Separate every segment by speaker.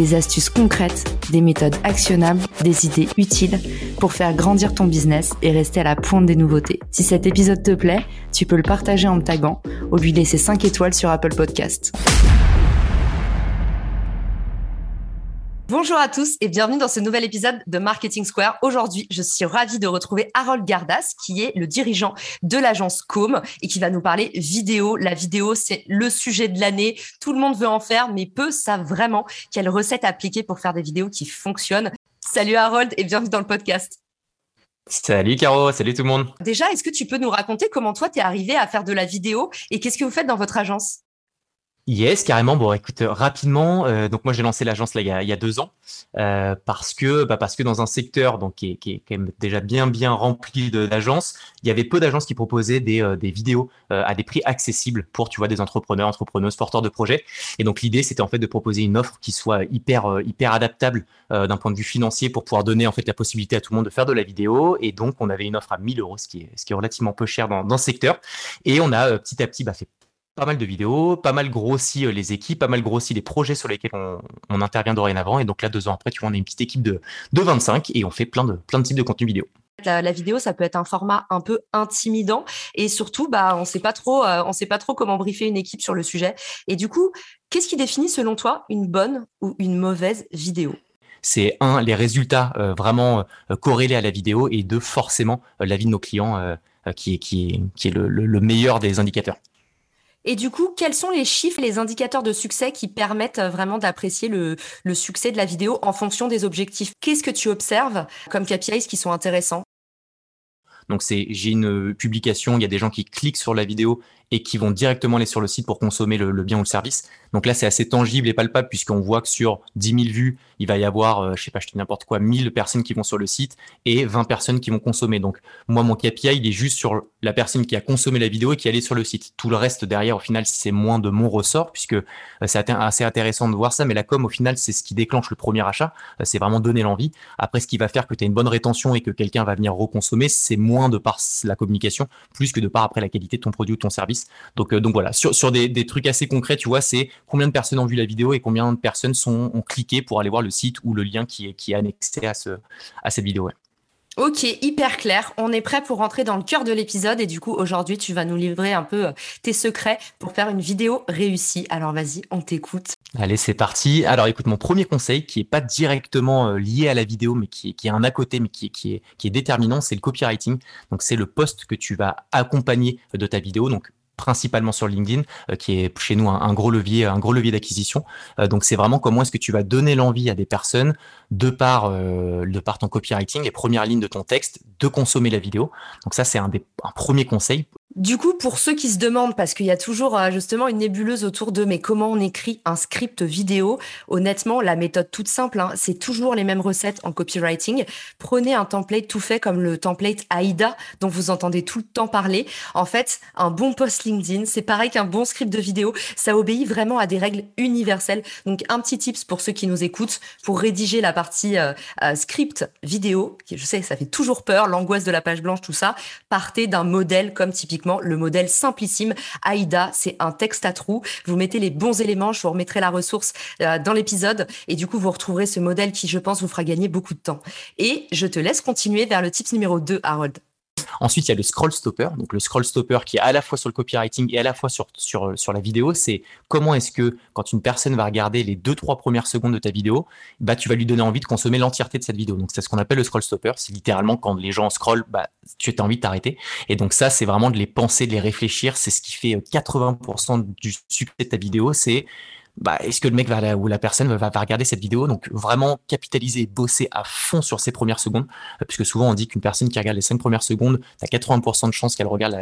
Speaker 1: des astuces concrètes, des méthodes actionnables, des idées utiles pour faire grandir ton business et rester à la pointe des nouveautés. Si cet épisode te plaît, tu peux le partager en me taguant ou lui laisser 5 étoiles sur Apple Podcast. Bonjour à tous et bienvenue dans ce nouvel épisode de Marketing Square. Aujourd'hui, je suis ravie de retrouver Harold Gardas, qui est le dirigeant de l'agence Com et qui va nous parler vidéo. La vidéo, c'est le sujet de l'année. Tout le monde veut en faire, mais peu savent vraiment quelle recette appliquer pour faire des vidéos qui fonctionnent. Salut Harold et bienvenue dans le podcast.
Speaker 2: Salut Caro, salut tout le monde.
Speaker 1: Déjà, est-ce que tu peux nous raconter comment toi, tu es arrivé à faire de la vidéo et qu'est-ce que vous faites dans votre agence?
Speaker 2: Yes, carrément. Bon, écoute, rapidement. Euh, donc moi, j'ai lancé l'agence là il y, a, deux ans euh, parce que bah, parce que dans un secteur donc qui est, quand même déjà bien bien rempli d'agences, il y avait peu d'agences qui proposaient des, euh, des vidéos à des prix accessibles pour tu vois des entrepreneurs, entrepreneuses, porteurs de projets. Et donc l'idée, c'était en fait de proposer une offre qui soit hyper hyper adaptable d'un point de vue financier pour pouvoir donner en fait la possibilité à tout le monde de faire de la vidéo. Et donc on avait une offre à 1000 euros, ce qui est relativement peu cher dans, dans ce secteur. Et on a petit à petit bah, fait pas mal de vidéos, pas mal grossi euh, les équipes, pas mal grossi les projets sur lesquels on, intervient dorénavant. Et donc là, deux ans après, tu vois, on est une petite équipe de, de 25 et on fait plein de, plein de types de contenu vidéo.
Speaker 1: La, vidéo, ça peut être un format un peu intimidant et surtout, bah, on sait pas trop, euh, on sait pas trop comment briefer une équipe sur le sujet. Et du coup, qu'est-ce qui définit selon toi une bonne ou une mauvaise vidéo?
Speaker 2: C'est un les résultats euh, vraiment corrélés à la vidéo et deux forcément l'avis de nos clients qui est qui est qui est le meilleur des indicateurs.
Speaker 1: Et du coup, quels sont les chiffres, les indicateurs de succès qui permettent euh, vraiment d'apprécier le, succès de la vidéo en fonction des objectifs? Qu'est-ce que tu observes comme KPIs qui sont intéressants?
Speaker 2: Donc c'est j'ai une publication, il y a des gens qui cliquent sur la vidéo et qui vont directement aller sur le site pour consommer le, bien ou le service. Donc là, c'est assez tangible et palpable puisqu'on voit que sur 10 000 vues, il va y avoir, euh, je sais pas, je dis n'importe quoi, 1000 personnes qui vont sur le site et 20 personnes qui vont consommer. Donc moi, mon KPI, il est juste sur la personne qui a consommé la vidéo et qui est allée sur le site. Tout le reste derrière, au final, c'est moins de mon ressort puisque euh, c'est assez intéressant de voir ça. Mais la com, au final, c'est ce qui déclenche le premier achat. Euh, c'est vraiment donner l'envie. Après, ce qui va faire que tu as une bonne rétention et que quelqu'un va venir reconsommer, c'est moins de par la communication, plus que de par après la qualité de ton produit ou ton service donc, euh, donc voilà, sur, sur des, des, trucs assez concrets, tu vois, c'est combien de personnes ont vu la vidéo et combien de personnes sont, ont cliqué pour aller voir le site ou le lien qui est, qui est annexé à, ce, à cette vidéo.
Speaker 1: Ok, hyper clair. On est prêt pour rentrer dans le cœur de l'épisode et du coup aujourd'hui tu vas nous livrer un peu euh, tes secrets pour faire une vidéo réussie. Alors vas-y, on t'écoute.
Speaker 2: Allez, c'est parti. Alors écoute, mon premier conseil qui est pas directement euh, lié à la vidéo mais qui est, qui est un à côté mais qui est, qui est, qui est déterminant, c'est le copywriting. Donc c'est le post que tu vas accompagner de ta vidéo. Donc principalement sur LinkedIn, euh, qui est chez nous un, gros levier, d'acquisition. Euh, donc c'est vraiment comment est-ce que tu vas donner l'envie à des personnes de par euh, ton copywriting, les premières lignes de ton texte, de consommer la vidéo. Donc ça c'est un des un premier conseil
Speaker 1: du coup, pour ceux qui se demandent, parce qu'il y a toujours euh, justement une nébuleuse autour de mais comment on écrit un script vidéo, honnêtement, la méthode toute simple, hein, c'est toujours les mêmes recettes en copywriting. Prenez un template tout fait comme le template AIDA dont vous entendez tout le temps parler. En fait, un bon post LinkedIn, c'est pareil qu'un bon script de vidéo, ça obéit vraiment à des règles universelles. Donc, un petit tips pour ceux qui nous écoutent, pour rédiger la partie euh, euh, script vidéo, je sais, ça fait toujours peur, l'angoisse de la page blanche, tout ça, partez d'un modèle comme typiquement le modèle simplissime AIDA. C'est un texte à trous. Vous mettez les bons éléments. Je vous remettrai la ressource euh, dans l'épisode. Et du coup, vous retrouverez ce modèle qui, je pense, vous fera gagner beaucoup de temps. Et je te laisse continuer vers le tips numéro 2, Harold.
Speaker 2: Ensuite, il y a le scroll stopper. Donc, le scroll stopper qui est à la fois sur le copywriting et à la fois sur, la vidéo. C'est comment est-ce que quand une personne va regarder les deux, trois premières secondes de ta vidéo, bah, tu vas lui donner envie de consommer l'entièreté de cette vidéo. Donc, c'est ce qu'on appelle le scroll stopper. C'est littéralement quand les gens scrollent, bah, tu as envie de t'arrêter. Et donc, ça, c'est vraiment de les penser, de les réfléchir. C'est ce qui fait 80% euh, du succès de ta vidéo. C'est bah, est-ce que le mec va ou la personne va, regarder cette vidéo? Donc vraiment capitaliser, bosser à fond sur ces premières secondes, euh, puisque souvent on dit qu'une personne qui regarde les cinq premières secondes, tu as 80% de chances qu'elle regarde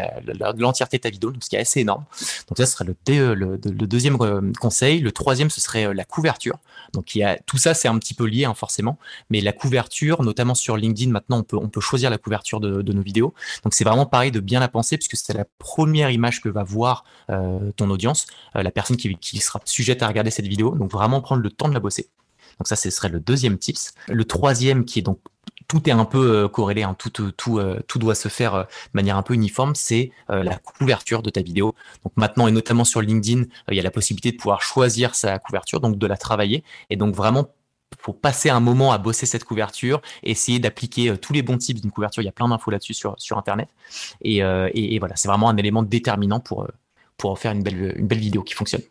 Speaker 2: l'entièreté de ta vidéo, donc ce qui est assez énorme. Donc ça serait le, le, deuxième euh, conseil. Le troisième, ce serait la couverture. Donc tout ça c'est un petit peu lié hein, forcément, mais la couverture, notamment sur LinkedIn, maintenant on peut, choisir la couverture de, nos vidéos. Donc c'est vraiment pareil de bien la penser, puisque c'est la première image que va voir euh, ton audience, la personne qui, qui sera sujette à regarder cette vidéo. Donc vraiment prendre le temps de la bosser. Donc ça, ce serait le deuxième tips. Le troisième, qui est donc tout est un peu euh, corrélé, hein, tout, tout, euh, tout doit se faire euh, de manière un peu uniforme, c'est la couverture de ta vidéo. Donc maintenant, et notamment sur LinkedIn, il y a la possibilité de pouvoir choisir sa couverture, donc de la travailler. Et donc vraiment, faut passer un moment à bosser cette couverture, essayer d'appliquer tous les bons types d'une couverture. Il y a plein d'infos là-dessus sur, Internet. Et, voilà, c'est vraiment un élément déterminant pour, faire une belle vidéo qui fonctionne.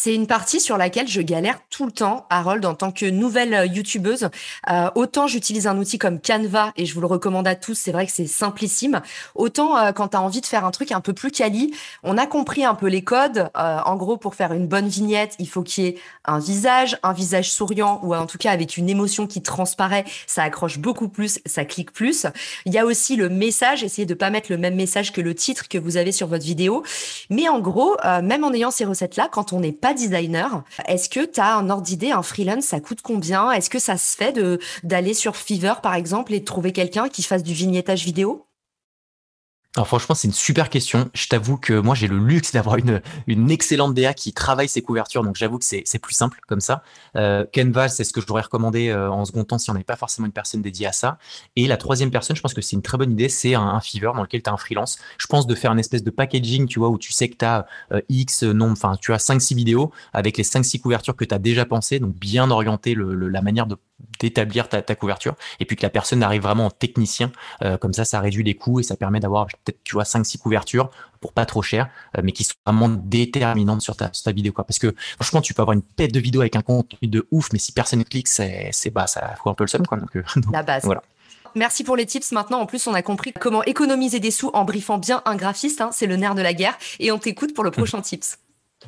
Speaker 1: C'est une partie sur laquelle je galère tout le temps, Harold, en tant que nouvelle euh, youtubeuse. Euh, autant j'utilise un outil comme Canva et je vous le recommande à tous, c'est vrai que c'est simplissime. Autant euh, quand tu as envie de faire un truc un peu plus quali, on a compris un peu les codes. en gros, pour faire une bonne vignette, il faut qu'il y ait un visage, un visage souriant ou en tout cas avec une émotion qui transparaît. Ça accroche beaucoup plus, ça clique plus. Il y a aussi le message, essayez de pas mettre le même message que le titre que vous avez sur votre vidéo. Mais en gros, même en ayant ces recettes-là, quand on n'est pas designer. Est-ce que tu as un ordre d'idée, un freelance, ça coûte combien? Est-ce que ça se fait d'aller sur Fiverr par exemple et de trouver quelqu'un qui fasse du vignettage vidéo?
Speaker 2: Alors franchement, c'est une super question. Je t'avoue que moi, j'ai le luxe d'avoir une, excellente DA qui travaille ses couvertures, donc j'avoue que c'est plus simple comme ça. Euh, Canva, c'est ce que j'aurais recommandé euh, en second temps si on n'avait pas forcément une personne dédiée à ça. Et la troisième personne, je pense que c'est une très bonne idée, c'est un, un Fiverr dans lequel tu as un freelance. Je pense de faire une espèce de packaging, tu vois, où tu sais que tu as euh, X nombre, enfin, tu as 5-6 vidéos avec les 5-6 couvertures que tu as déjà pensées, donc bien orienter la manière de d'établir ta, ta, couverture et puis que la personne arrive vraiment en technicien euh, comme ça ça réduit les coûts et ça permet d'avoir peut-être tu vois 5 6 couvertures pour pas trop cher euh, mais qui sont vraiment déterminantes sur ta, sur ta vidéo quoi parce que franchement tu peux avoir une pète de vidéo avec un contenu de ouf mais si personne clique c'est c'est bah ça fout un peu le seum quoi donc, euh,
Speaker 1: la base voilà Merci pour les tips. Maintenant, en plus, on a compris comment économiser des sous en briefant bien un graphiste. Hein, c'est le nerf de la guerre. Et on t'écoute pour le prochain tips.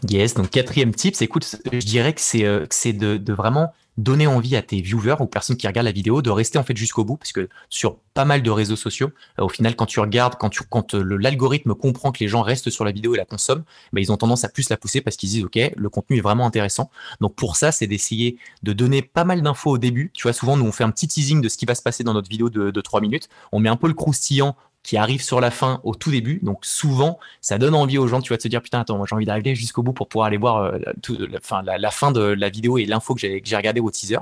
Speaker 2: Yes, donc quatrième tips, écoute, je dirais que c'est c'est de, vraiment donner envie à tes viewers ou personnes qui regardent la vidéo de rester en fait jusqu'au bout parce que sur pas mal de réseaux sociaux, euh, au final quand tu regardes, quand quand euh, l'algorithme comprend que les gens restent sur la vidéo et la consomment, bah, ils ont tendance à plus la pousser parce qu'ils disent ok le contenu est vraiment intéressant. Donc pour ça c'est d'essayer de donner pas mal d'infos au début. Tu vois souvent nous on fait un petit teasing de ce qui va se passer dans notre vidéo de, de 3 minutes. On met un peu le croustillant qui arrive sur la fin au tout début. Donc souvent, ça donne envie aux gens, tu vas te dire putain attends, moi j'ai envie d'arriver jusqu'au bout pour pouvoir aller voir euh, la, fin, de la vidéo et l'info que j'ai regardé au teaser.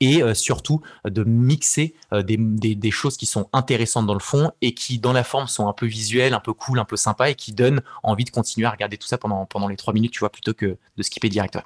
Speaker 2: Et euh, surtout de mixer euh, des, choses qui sont intéressantes dans le fond et qui dans la forme sont un peu visuelles, un peu cool, un peu sympa et qui donnent envie de continuer à regarder tout ça pendant, pendant les trois minutes, tu vois, plutôt que de skipper direct.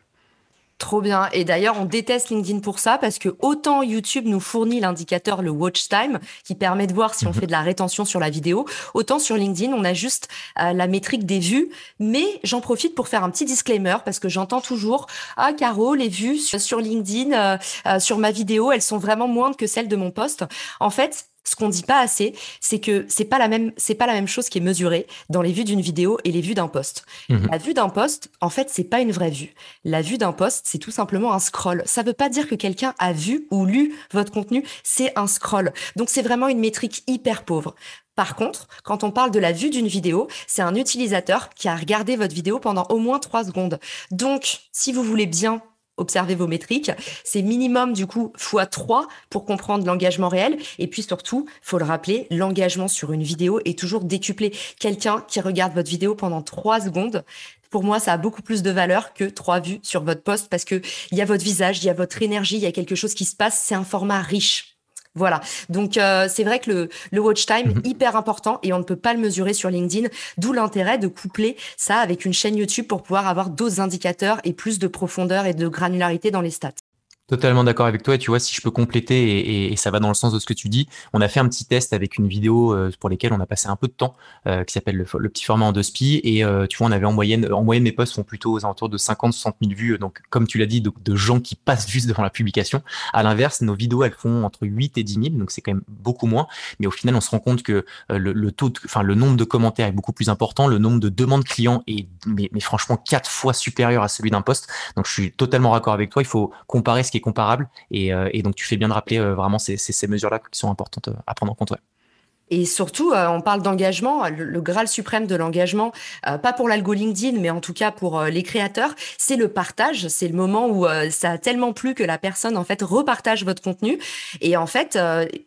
Speaker 1: Trop bien. Et d'ailleurs, on déteste LinkedIn pour ça parce que autant YouTube nous fournit l'indicateur, le watch time, qui permet de voir si on mhm. fait de la rétention sur la vidéo, autant sur LinkedIn, on a juste euh, la métrique des vues. Mais j'en profite pour faire un petit disclaimer parce que j'entends toujours, ah, Caro, les vues sur LinkedIn, euh, euh, sur ma vidéo, elles sont vraiment moindres que celles de mon poste. En fait, ce qu'on dit pas assez, c'est que c'est pas la même, c'est pas la même chose qui est mesurée dans les vues d'une vidéo et les vues d'un post. Mhm. La vue d'un post, en fait, c'est pas une vraie vue. La vue d'un post, c'est tout simplement un scroll. Ça veut pas dire que quelqu'un a vu ou lu votre contenu, c'est un scroll. Donc c'est vraiment une métrique hyper pauvre. Par contre, quand on parle de la vue d'une vidéo, c'est un utilisateur qui a regardé votre vidéo pendant au moins trois secondes. Donc, si vous voulez bien observez vos métriques. C'est minimum du coup x 3 pour comprendre l'engagement réel. Et puis surtout, faut le rappeler, l'engagement sur une vidéo est toujours décuplé. Quelqu'un qui regarde votre vidéo pendant 3 secondes, pour moi, ça a beaucoup plus de valeur que trois vues sur votre poste parce que il y a votre visage, il y a votre énergie, il y a quelque chose qui se passe. C'est un format riche. Voilà. Donc euh, c'est vrai que le, le watch time mhm. hyper important et on ne peut pas le mesurer sur LinkedIn. D'où l'intérêt de coupler ça avec une chaîne YouTube pour pouvoir avoir d'autres indicateurs et plus de profondeur et de granularité dans les stats.
Speaker 2: Totalement d'accord avec toi. Et tu vois, si je peux compléter, et, ça va dans le sens de ce que tu dis, on a fait un petit test avec une vidéo euh, pour lesquelles on a passé un peu de temps, euh, qui s'appelle le, petit format en deux spi. Et euh, tu vois, on avait en moyenne, en moyenne, mes posts font plutôt aux alentours de 50-60 000 vues. Donc, comme tu l'as dit, de, de, gens qui passent juste devant la publication. À l'inverse, nos vidéos, elles font entre 8 et 10 000. Donc, c'est quand même beaucoup moins. Mais au final, on se rend compte que le, taux, enfin, le nombre de commentaires est beaucoup plus important. Le nombre de demandes clients est, mais, franchement, quatre fois supérieur à celui d'un post. Donc, je suis totalement raccord avec toi. Il faut comparer ce est comparable. Euh, et, donc, tu fais bien de rappeler euh, vraiment ces, mesures-là qui sont importantes euh, à prendre en compte.
Speaker 1: Et surtout, on parle d'engagement, le, graal suprême de l'engagement, pas pour l'algo LinkedIn, mais en tout cas pour les créateurs, c'est le partage. C'est le moment où ça a tellement plu que la personne en fait repartage votre contenu. Et en fait,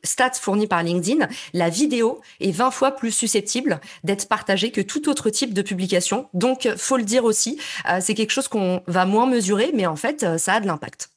Speaker 1: stats fournis par LinkedIn, la vidéo est 20 fois plus susceptible d'être partagée que tout autre type de publication. Donc, faut le dire aussi, c'est quelque chose qu'on va moins mesurer, mais en fait, ça a de l'impact.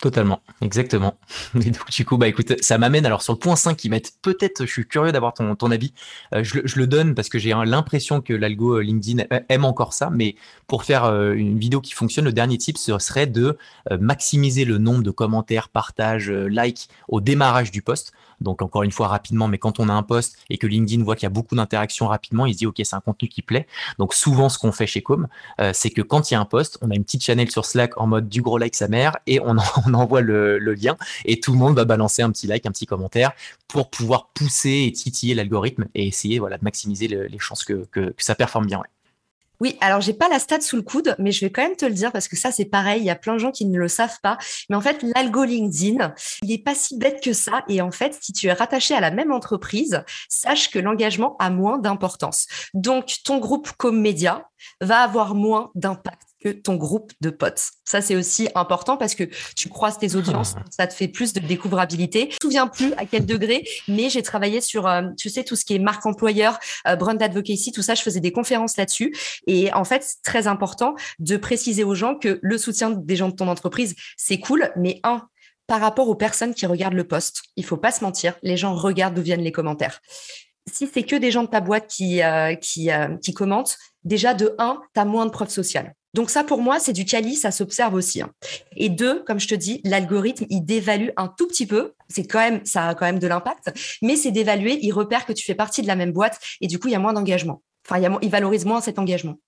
Speaker 2: Totalement, exactement. Et donc, du coup, bah écoute, ça m'amène alors sur le point 5 qui m'aide peut-être, je suis curieux d'avoir ton, avis. Euh, je, le donne parce que j'ai l'impression que l'algo euh, LinkedIn aime encore ça, mais pour faire euh, une vidéo qui fonctionne, le dernier type ce serait de maximiser le nombre de commentaires, partages, likes au démarrage du post. Donc encore une fois rapidement, mais quand on a un post et que LinkedIn voit qu'il y a beaucoup d'interactions rapidement, il se dit ok c'est un contenu qui plaît. Donc souvent ce qu'on fait chez Com, euh, c'est que quand il y a un post, on a une petite channel sur Slack en mode du gros like sa mère et on, envoie le, lien et tout le monde va balancer un petit like, un petit commentaire pour pouvoir pousser et titiller l'algorithme et essayer voilà de maximiser les chances que, ça performe bien.
Speaker 1: Oui, alors j'ai pas la stat sous le coude, mais je vais quand même te le dire parce que ça c'est pareil, il y a plein de gens qui ne le savent pas. Mais en fait, l'algo LinkedIn, il est pas si bête que ça. Et en fait, si tu es rattaché à la même entreprise, sache que l'engagement a moins d'importance. Donc, ton groupe comme média va avoir moins d'impact que ton groupe de potes. Ça, c'est aussi important parce que tu croises tes audiences, ça te fait plus de découvrabilité. Je me souviens plus à quel degré, mais j'ai travaillé sur, euh, tu sais, tout ce qui est marque employeur, euh, brand advocacy, tout ça. Je faisais des conférences là-dessus. Et en fait, c'est très important de préciser aux gens que le soutien des gens de ton entreprise, c'est cool, mais un, par rapport aux personnes qui regardent le post, il faut pas se mentir, les gens regardent d'où viennent les commentaires si c'est que des gens de ta boîte qui, euh, qui, qui commentent, déjà de un, tu as moins de preuves sociales. Donc ça, pour moi, c'est du quali, ça s'observe aussi. Hein. Et deux, comme je te dis, l'algorithme, il dévalue un tout petit peu. C'est quand même, ça a quand même de l'impact, mais c'est d'évaluer. Il repère que tu fais partie de la même boîte et du coup, il y a moins d'engagement. Enfin, il valorise moins cet engagement.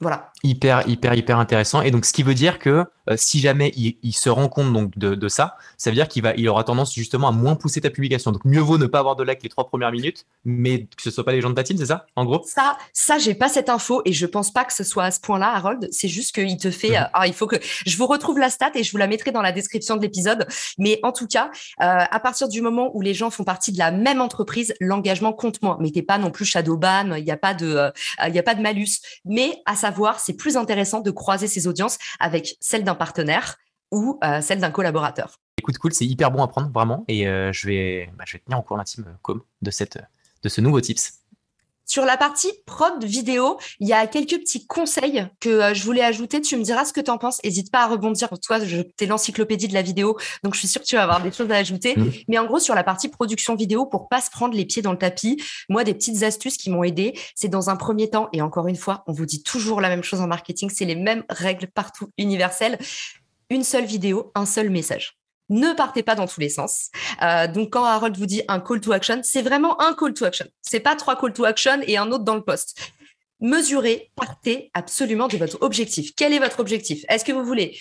Speaker 1: Voilà.
Speaker 2: Hyper, hyper, hyper intéressant. Et donc, ce qui veut dire que euh, si jamais il, se rend compte donc de, ça, ça veut dire qu'il va, il aura tendance justement à moins pousser ta publication. Donc, mieux vaut ne pas avoir de like les trois premières minutes, mais que ce soit pas les gens de patine, c'est ça, en gros?
Speaker 1: Ça, ça, j'ai pas cette info et je pense pas que ce soit à ce point-là, Harold. C'est juste qu'il te fait. Mhm. Euh, ah, il faut que je vous retrouve la stat et je vous la mettrai dans la description de l'épisode. Mais en tout cas, euh, à partir du moment où les gens font partie de la même entreprise, l'engagement compte moins. Mais t'es pas non plus shadow ban. Il n'y a pas de, il y a pas de malus. Mais à savoir, c'est plus intéressant de croiser ses audiences avec celle d'un partenaire ou euh, celle d'un collaborateur.
Speaker 2: Écoute, cool, c'est hyper bon à prendre, vraiment. Et euh, je, vais, bah, je vais tenir en cours l'intime com de, cette, de ce nouveau tips.
Speaker 1: Sur la partie prod vidéo, il y a quelques petits conseils que euh, je voulais ajouter. Tu me diras ce que tu en penses. N'hésite pas à rebondir. Toi, t'es l'encyclopédie de la vidéo, donc je suis sûre que tu vas avoir des choses à ajouter. Mmh. Mais en gros, sur la partie production vidéo, pour pas se prendre les pieds dans le tapis, moi, des petites astuces qui m'ont aidé, c'est dans un premier temps, et encore une fois, on vous dit toujours la même chose en marketing, c'est les mêmes règles partout universelles. Une seule vidéo, un seul message ne partez pas dans tous les sens. Euh, donc quand Harold vous dit un call to action, c'est vraiment un call to action. C'est pas trois call to action et un autre dans le poste. Mesurez, partez absolument de votre objectif. Quel est votre objectif? Est-ce que vous voulez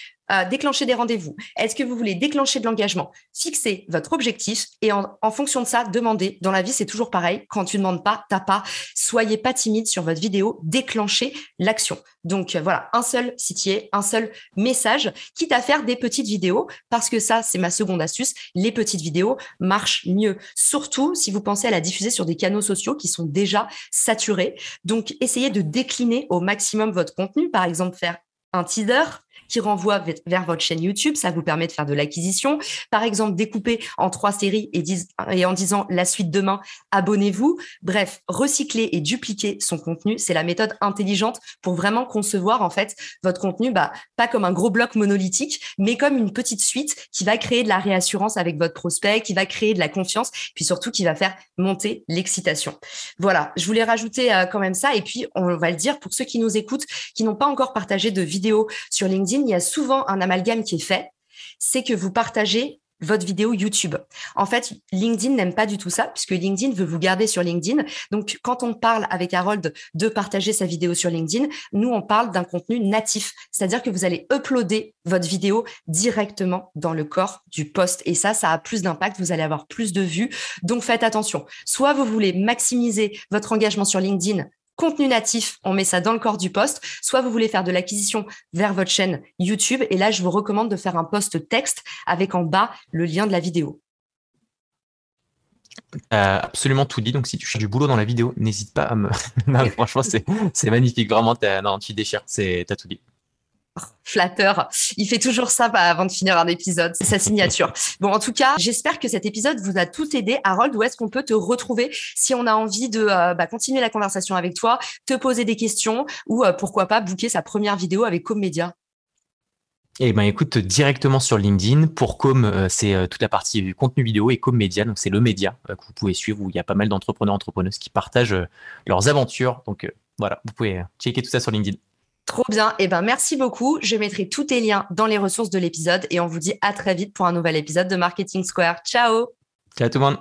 Speaker 1: déclencher des rendez-vous Est-ce que vous voulez déclencher de l'engagement Fixez votre objectif et en, fonction de ça, demandez. Dans la vie, c'est toujours pareil. Quand tu ne demandes pas, t'as pas. Soyez pas timide sur votre vidéo. Déclenchez l'action. Donc euh, voilà, un seul sitier, un seul message, quitte à faire des petites vidéos, parce que ça, c'est ma seconde astuce. Les petites vidéos marchent mieux, surtout si vous pensez à la diffuser sur des canaux sociaux qui sont déjà saturés. Donc essayez de décliner au maximum votre contenu. Par exemple, faire un teaser, qui renvoie vers votre chaîne YouTube. Ça vous permet de faire de l'acquisition. Par exemple, découper en trois séries et, et en disant la suite demain, abonnez-vous. Bref, recycler et dupliquer son contenu, c'est la méthode intelligente pour vraiment concevoir en fait votre contenu, bah, pas comme un gros bloc monolithique, mais comme une petite suite qui va créer de la réassurance avec votre prospect, qui va créer de la confiance, puis surtout qui va faire monter l'excitation. Voilà, je voulais rajouter euh, quand même ça. Et puis, on va le dire pour ceux qui nous écoutent, qui n'ont pas encore partagé de vidéo sur LinkedIn, il y a souvent un amalgame qui est fait, c'est que vous partagez votre vidéo YouTube. En fait, LinkedIn n'aime pas du tout ça, puisque LinkedIn veut vous garder sur LinkedIn. Donc, quand on parle avec Harold de partager sa vidéo sur LinkedIn, nous, on parle d'un contenu natif. C'est-à-dire que vous allez uploader votre vidéo directement dans le corps du post. Et ça, ça a plus d'impact. Vous allez avoir plus de vues. Donc, faites attention. Soit vous voulez maximiser votre engagement sur LinkedIn contenu natif, on met ça dans le corps du poste. Soit vous voulez faire de l'acquisition vers votre chaîne YouTube. Et là, je vous recommande de faire un post texte avec en bas le lien de la vidéo.
Speaker 2: absolument tout dit. Donc, si tu cherches du boulot dans la vidéo, n'hésite pas à me. franchement, c'est magnifique. Vraiment, non, tu déchires. T'as tout dit
Speaker 1: flatteur. Il fait toujours ça bah, avant de finir un épisode. C'est sa signature. bon, en tout cas, j'espère que cet épisode vous a tout aidé. Harold, où est-ce qu'on peut te retrouver si on a envie de euh, bah, continuer la conversation avec toi, te poser des questions ou euh, pourquoi pas booker sa première vidéo avec Comedia
Speaker 2: eh ben écoute, directement sur LinkedIn, pour Com, euh, c'est toute la partie contenu vidéo et Com Média, donc c'est le média que vous pouvez suivre où il y a pas mal d'entrepreneurs, entrepreneuses qui partagent leurs aventures. Donc voilà, vous pouvez checker tout ça sur LinkedIn.
Speaker 1: Trop bien. Eh ben, merci beaucoup. Je mettrai tous tes liens dans les ressources de l'épisode et on vous dit à très vite pour un nouvel épisode de Marketing Square. Ciao.
Speaker 2: Ciao tout le monde.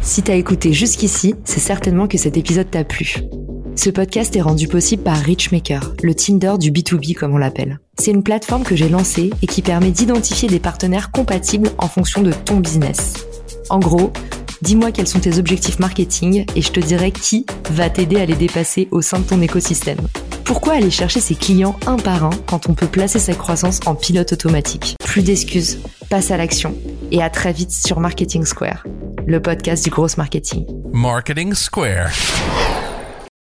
Speaker 1: Si t'as écouté jusqu'ici, c'est certainement que cet épisode t'a plu. Ce podcast est rendu possible par Richmaker, le Tinder du B2B comme on l'appelle. C'est une plateforme que j'ai lancée et qui permet d'identifier des partenaires compatibles en fonction de ton business. En gros, Dis-moi quels sont tes objectifs marketing et je te dirai qui va t'aider à les dépasser au sein de ton écosystème. Pourquoi aller chercher ses clients un par un quand on peut placer sa croissance en pilote automatique? Plus d'excuses, passe à l'action et à très vite sur Marketing Square, le podcast du gros marketing. Marketing Square.